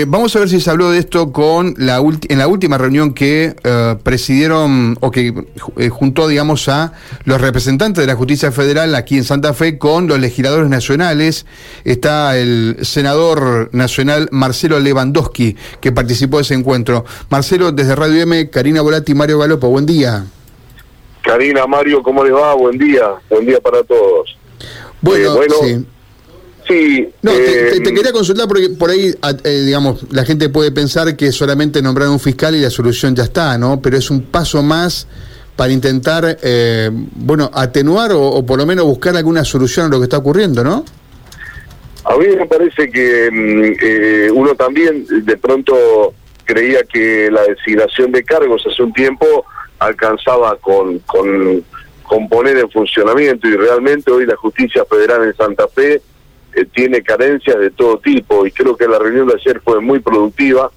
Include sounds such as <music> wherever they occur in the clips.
eh, vamos a ver si se habló de esto con la en la última reunión que eh, presidieron o que eh, juntó, digamos, a los representantes de la justicia federal aquí en Santa Fe con los legisladores nacionales. Está el senador nacional Marcelo Lewandowski que participó de ese encuentro. Marcelo, desde Radio M, Karina Volati y Mario Galopo, buen día. Karina, Mario, ¿cómo les va? Buen día, buen día para todos. Bueno, bueno sí. Sí. No, te, eh, quería consultar porque por ahí, eh, digamos, la gente puede pensar que solamente nombrar un fiscal y la solución ya está, ¿no? Pero es un paso más para intentar, eh, bueno, atenuar o, por lo menos buscar alguna solución a lo que está ocurriendo, ¿no? A mí me parece que mm, uno también de pronto creía que la designación de cargos hace un tiempo alcanzaba con, con, con poner en funcionamiento y realmente hoy la justicia federal en Santa Fe eh, tiene carencias de todo tipo y creo que la reunión de ayer fue muy productiva.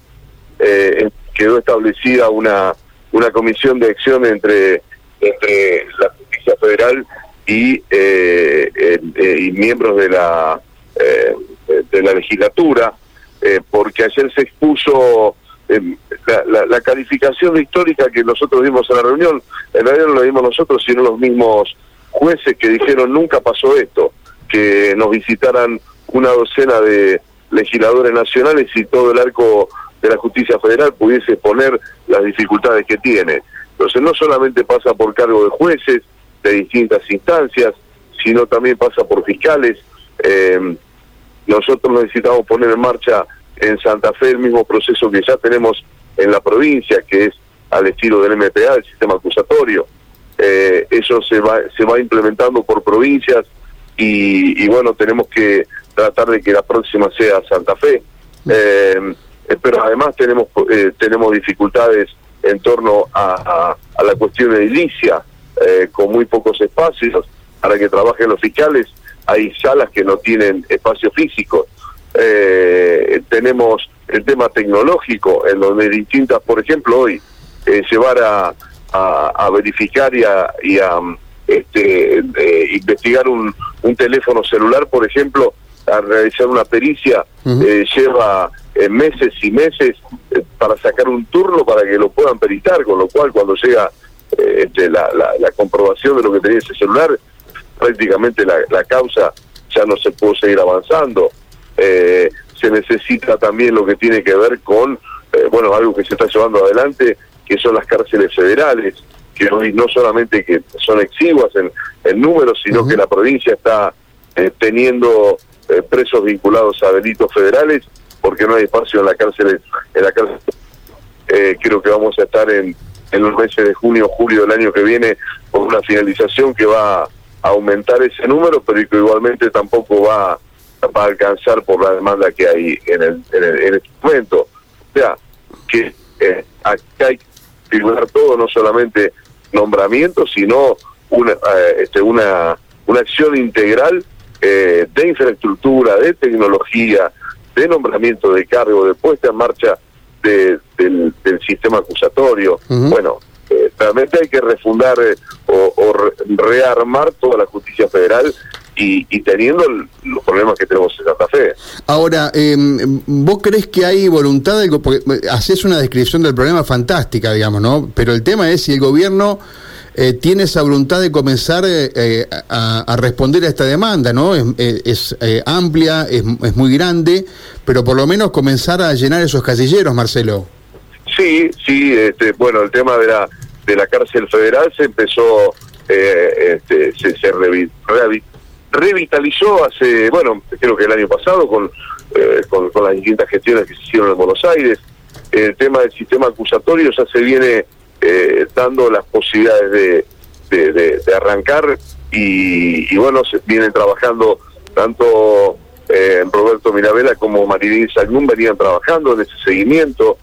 Eh, quedó establecida una, una comisión de acción entre, entre la justicia federal y, eh, y miembros de la, de la legislatura, porque ayer se expuso la, la, calificación histórica que nosotros dimos en la reunión, en realidad no lo dimos nosotros, sino los mismos jueces que dijeron nunca pasó esto que nos visitaran una docena de legisladores nacionales y todo el arco de la justicia federal pudiese poner las dificultades que tiene. Entonces no solamente pasa por cargo de jueces de distintas instancias, sino también pasa por fiscales. Eh, nosotros necesitamos poner en marcha en Santa Fe el mismo proceso que ya tenemos en la provincia, que es al estilo del MPA, el sistema acusatorio. Eh, eso se va, se va implementando por provincias y, bueno, tenemos que tratar de que la próxima sea Santa Fe. Eh, pero además tenemos eh, tenemos dificultades en torno a, la cuestión edilicia, eh, con muy pocos espacios para que trabajen los fiscales. Hay salas que no tienen espacio físico. tenemos el tema tecnológico, en donde distintas, por ejemplo, hoy, llevar a, a, verificar y a, y a este, investigar un, un teléfono celular, por ejemplo, a realizar una pericia, eh, lleva eh, meses y meses eh, para sacar un turno para que lo puedan peritar, con lo cual cuando llega este, la, la, comprobación de lo que tenía ese celular, prácticamente la, la causa ya no se puede seguir avanzando. se necesita también lo que tiene que ver con, bueno, algo que se está llevando adelante, que son las cárceles federales que hoy no solamente que son exiguas en, en números, sino que la provincia está eh, teniendo eh, presos vinculados a delitos federales, porque no hay espacio en la cárcel. En la cárcel. Eh, creo que vamos a estar en, en los meses de junio, julio del año que viene con una finalización que va a aumentar ese número, pero que igualmente tampoco va, va a alcanzar por la demanda que hay en, el, en, en este momento. O sea, que acá hay que todo, no solamente nombramiento, sino una, eh, este, una, una acción integral eh, de infraestructura, de tecnología, de nombramiento de cargo, de puesta en marcha del, del, sistema acusatorio. Bueno, eh, realmente hay que refundar o, o, rearmar toda la justicia federal y, teniendo los problemas que tenemos en Santa Fe. Ahora, em, ¿vos crees que hay voluntad? Porque eh, haces una descripción del problema fantástica, digamos, ¿no? Pero el tema es si el gobierno eh, tiene esa voluntad de comenzar eh, a, responder a esta demanda, ¿no? Es, amplia, es, es, muy grande, pero por lo menos comenzar a llenar esos casilleros, Marcelo. Sí, sí, este, bueno, el tema de la, de la cárcel federal se empezó, este, se, se revitalizó hace, bueno, creo que el año pasado eh, con, con, las distintas gestiones que se hicieron en Buenos Aires. El tema del sistema acusatorio ya se viene eh, dando las posibilidades de, de, arrancar y, bueno, se vienen trabajando tanto eh, Roberto Mirabella como Marilín Sagnún venían trabajando en ese seguimiento.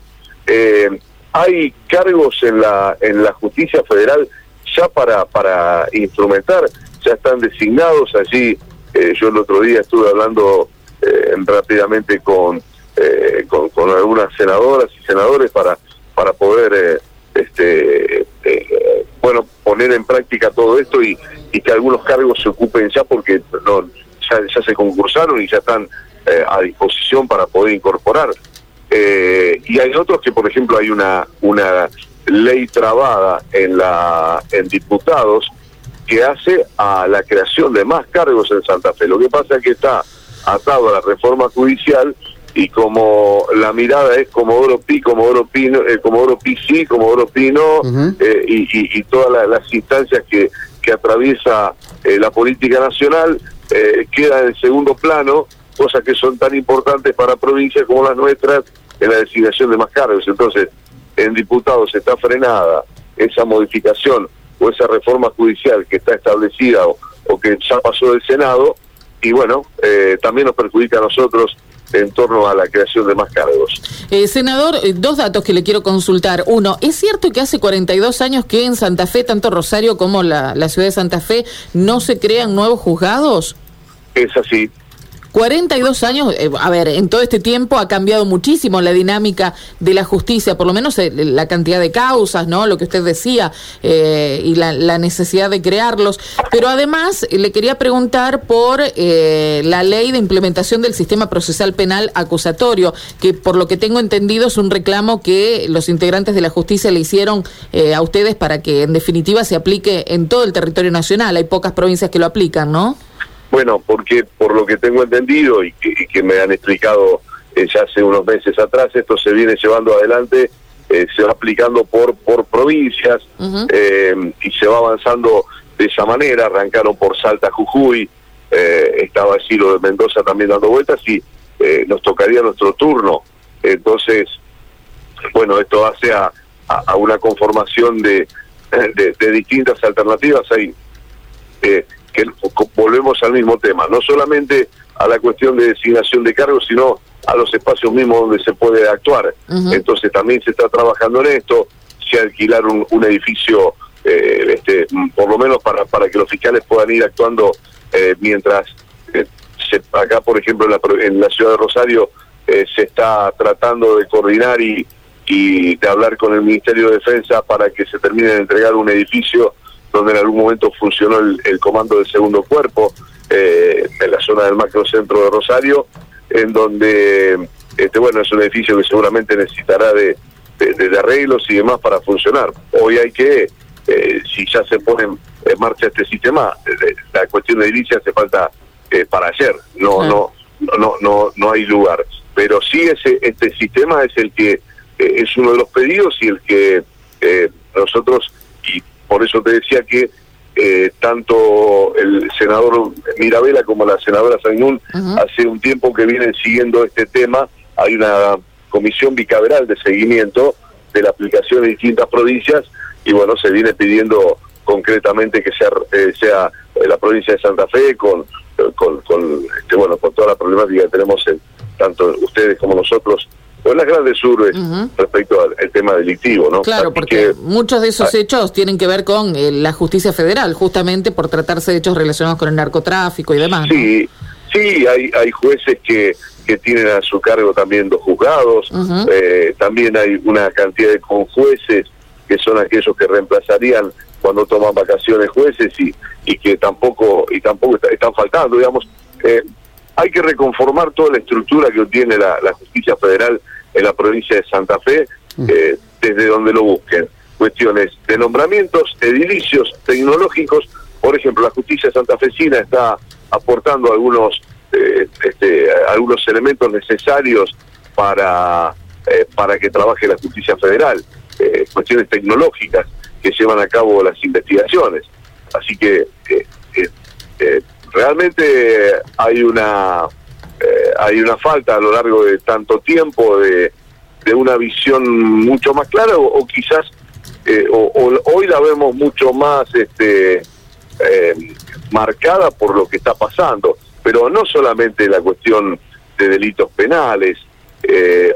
hay cargos en la, en la justicia federal ya para, para instrumentar ya están designados allí. Eh, yo el otro día estuve hablando eh, rápidamente con, eh, con, algunas senadoras y senadores para para poder este bueno poner en práctica todo esto y, y que algunos cargos se ocupen ya porque no ya, ya se concursaron y ya están a disposición para poder incorporar. Eh, y hay otros que, por ejemplo, hay una, una ley trabada en, la, en diputados que hace a la creación de más cargos en Santa Fe. Lo que pasa es que está atado a la reforma judicial y como la mirada es como Oro Pi, como Oro Pino, eh, como Oro Pi sí, como Oro Pino eh, y, y, todas las instancias que, que atraviesa eh, la política nacional queda en segundo plano, cosas que son tan importantes para provincias como las nuestras en la designación de más cargos. Entonces, en diputados está frenada esa modificación o esa reforma judicial que está establecida o, que ya pasó del Senado, y bueno, eh, también nos perjudica a nosotros en torno a la creación de más cargos. Eh, senador, eh, dos datos que le quiero consultar. Uno, ¿es cierto que hace 42 años que en Santa Fe, tanto Rosario como la, la ciudad de Santa Fe, no se crean nuevos juzgados? Es así, 42 años, eh, a ver, en todo este tiempo ha cambiado muchísimo la dinámica de la justicia, por lo menos eh, la cantidad de causas, ¿no? Lo que usted decía, eh, y la, necesidad de crearlos. Pero además le quería preguntar por la ley de implementación del sistema procesal penal acusatorio, que por lo que tengo entendido es un reclamo que los integrantes de la justicia le hicieron a ustedes para que en definitiva se aplique en todo el territorio nacional. Hay pocas provincias que lo aplican, ¿no? Bueno, porque por lo que tengo entendido y que, me han explicado eh, ya hace unos meses atrás, esto se viene llevando adelante, eh, se va aplicando por, por provincias eh, y se va avanzando de esa manera. Arrancaron por Salta, Jujuy, estaba así lo de Mendoza también dando vueltas y nos tocaría nuestro turno. Entonces, bueno, esto hace a, a, una conformación de, de, de, distintas alternativas. Hay que volvemos al mismo tema, no solamente a la cuestión de designación de cargos, sino a los espacios mismos donde se puede actuar. Entonces también se está trabajando en esto, se alquilar un, edificio, eh, este, por lo menos para, para que los fiscales puedan ir actuando eh, mientras eh, se, acá, por ejemplo, en la, en la ciudad de Rosario se está tratando de coordinar y, y de hablar con el Ministerio de Defensa para que se termine de entregar un edificio donde en algún momento funcionó el, comando del segundo cuerpo eh, en la zona del macrocentro de Rosario, en donde, este bueno, es un edificio que seguramente necesitará de, de, arreglos y demás para funcionar. Hoy hay que, eh, si ya se pone en marcha este sistema, eh, la cuestión de edilicia hace falta para ayer, no, no, no, no, no hay lugar. Pero sí ese, este sistema es el que es uno de los pedidos y el que nosotros y por eso te decía que eh, tanto el senador Mirabela como la senadora Sainún hace un tiempo que vienen siguiendo este tema. Hay una comisión bicameral de seguimiento de la aplicación en distintas provincias y bueno, se viene pidiendo concretamente que sea, eh, sea la provincia de Santa Fe con, con, con este, bueno, con toda la problemática que tenemos en, tanto ustedes como nosotros pues las grandes urbes respecto al, tema delictivo, ¿no? Claro, porque muchos de esos hechos tienen que ver con eh, la justicia federal, justamente por tratarse de hechos relacionados con el narcotráfico y demás. Sí, sí, hay, hay jueces que, que tienen a su cargo también dos juzgados, eh, también hay una cantidad de conjueces que son aquellos que reemplazarían cuando toman vacaciones jueces y, y que tampoco y tampoco están faltando, digamos. Eh, hay que reconformar toda la estructura que tiene la, justicia federal en la provincia de Santa Fe, mm. eh, desde donde lo busquen. Cuestiones de nombramientos, edilicios, tecnológicos. Por ejemplo, la justicia santafesina está aportando algunos, eh, este, algunos elementos necesarios para, eh, para que trabaje la justicia federal. cuestiones tecnológicas que llevan a cabo las investigaciones. Así que realmente hay una eh, hay una falta a lo largo de tanto tiempo de, de una visión mucho más clara o, quizás eh, o, hoy la vemos mucho más este eh, marcada por lo que está pasando. Pero no solamente la cuestión de delitos penales.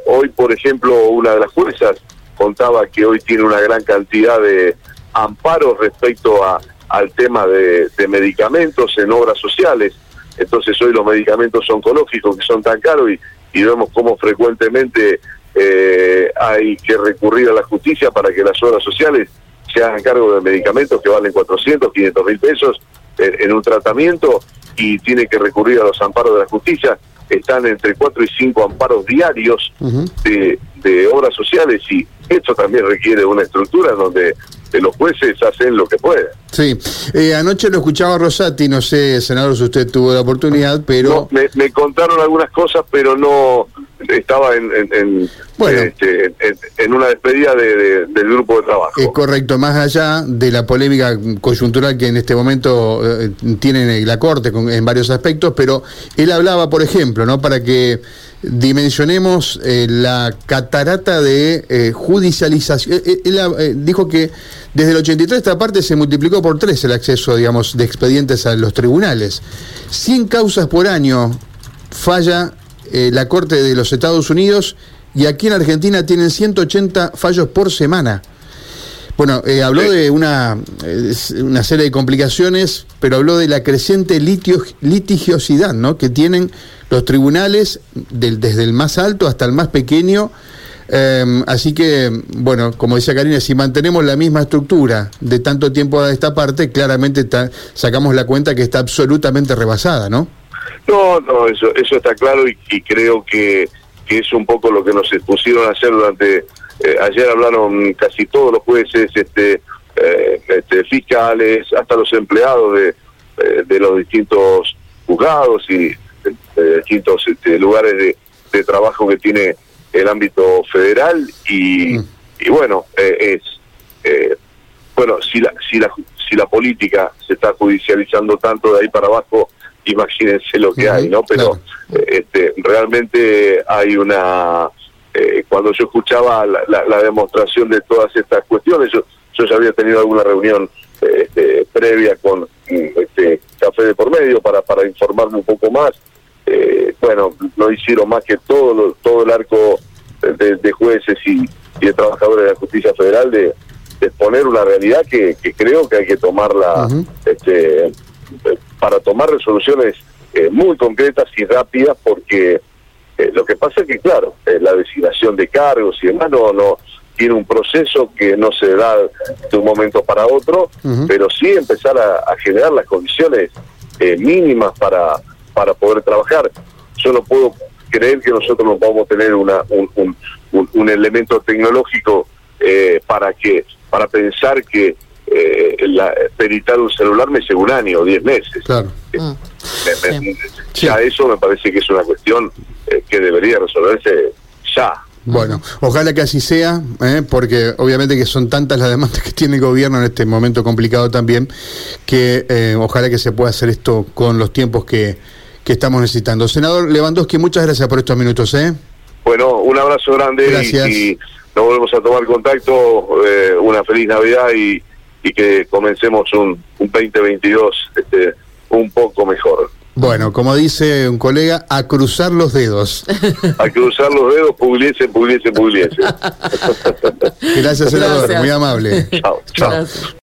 Hoy por ejemplo una de las juezas contaba que hoy tiene una gran cantidad de amparos respecto a al tema de, medicamentos en obras sociales. Entonces hoy los medicamentos oncológicos que son tan caros y, vemos cómo frecuentemente eh, hay que recurrir a la justicia para que las obras sociales se hagan cargo de medicamentos que valen 400, 500 mil pesos en, un tratamiento y tiene que recurrir a los amparos de la justicia. están entre cuatro y cinco amparos diarios de, de obras sociales y esto también requiere una estructura donde los jueces hacen lo que pueden. Sí, eh, anoche lo escuchaba Rosati, no sé, senador, si usted tuvo la oportunidad, pero... me, contaron algunas cosas, pero no estaba en, en, este, en, una despedida del grupo de trabajo. Es correcto, más allá de la polémica coyuntural que en este momento eh, tiene la Corte en varios aspectos, pero él hablaba, por ejemplo, ¿no? para que dimensionemos eh, la catarata de eh, judicialización. Él, dijo que desde el 83 esta parte se multiplicó por tres el acceso, digamos, de expedientes a los tribunales. 100 causas por año falla eh, la Corte de los Estados Unidos y aquí en Argentina tienen 180 fallos por semana. Bueno, eh, habló de una, eh, una serie de complicaciones, pero habló de la creciente litigiosidad ¿no? que tienen los tribunales desde el más alto hasta el más pequeño. Em, así que, bueno, como decía Karina, si mantenemos la misma estructura de tanto tiempo a esta parte, claramente sacamos la cuenta que está absolutamente rebasada, ¿no? No, no, eso, eso está claro y, creo que, que, es un poco lo que nos pusieron a hacer durante... Eh, ayer hablaron casi todos los jueces, este, eh, este fiscales, hasta los empleados de, eh, de los distintos juzgados y de, distintos este, lugares de, de, trabajo que tiene el ámbito federal y, mm. y bueno, es... bueno, si la, si, la, si la política se está judicializando tanto de ahí para abajo, imagínense lo que hay, ¿no? Pero eh, este, realmente hay una... Eh, cuando yo escuchaba la, demostración de todas estas cuestiones, yo, yo ya había tenido alguna reunión este, previa con mm, este, Café de por medio para, para informarme un poco más. Eh, bueno, no hicieron más que todo, todo el arco de, jueces y, de trabajadores de la justicia federal de, exponer una realidad que, creo que hay que tomarla este, para tomar resoluciones eh, muy concretas y rápidas porque eh, lo que pasa es que, claro, eh, la designación de cargos y demás no, no tiene un proceso que no se da de un momento para otro, pero sí empezar a, generar las condiciones mínimas para, para poder trabajar. Yo no puedo creer que nosotros no podamos tener una, un, un, un elemento tecnológico para que para pensar que eh, la, peritar un celular me lleva un año o diez meses. Claro. Eh, ah. Ya eso me parece que es una cuestión eh, que debería resolverse ya. Bueno, ojalá que así sea, ¿eh? porque obviamente que son tantas las demandas que tiene el gobierno en este momento complicado también, que ojalá que se pueda hacer esto con los tiempos que, que estamos necesitando. Senador Lewandowski, muchas gracias por estos minutos. ¿eh? Bueno, un abrazo grande gracias. y, nos volvemos a tomar contacto. una feliz Navidad y y que comencemos un, un 2022 este, un poco mejor. Bueno, como dice un colega, a cruzar los dedos. <laughs> A cruzar los dedos, pugliese, pugliese, pugliese. Gracias, senador. Muy amable. Chao, chao.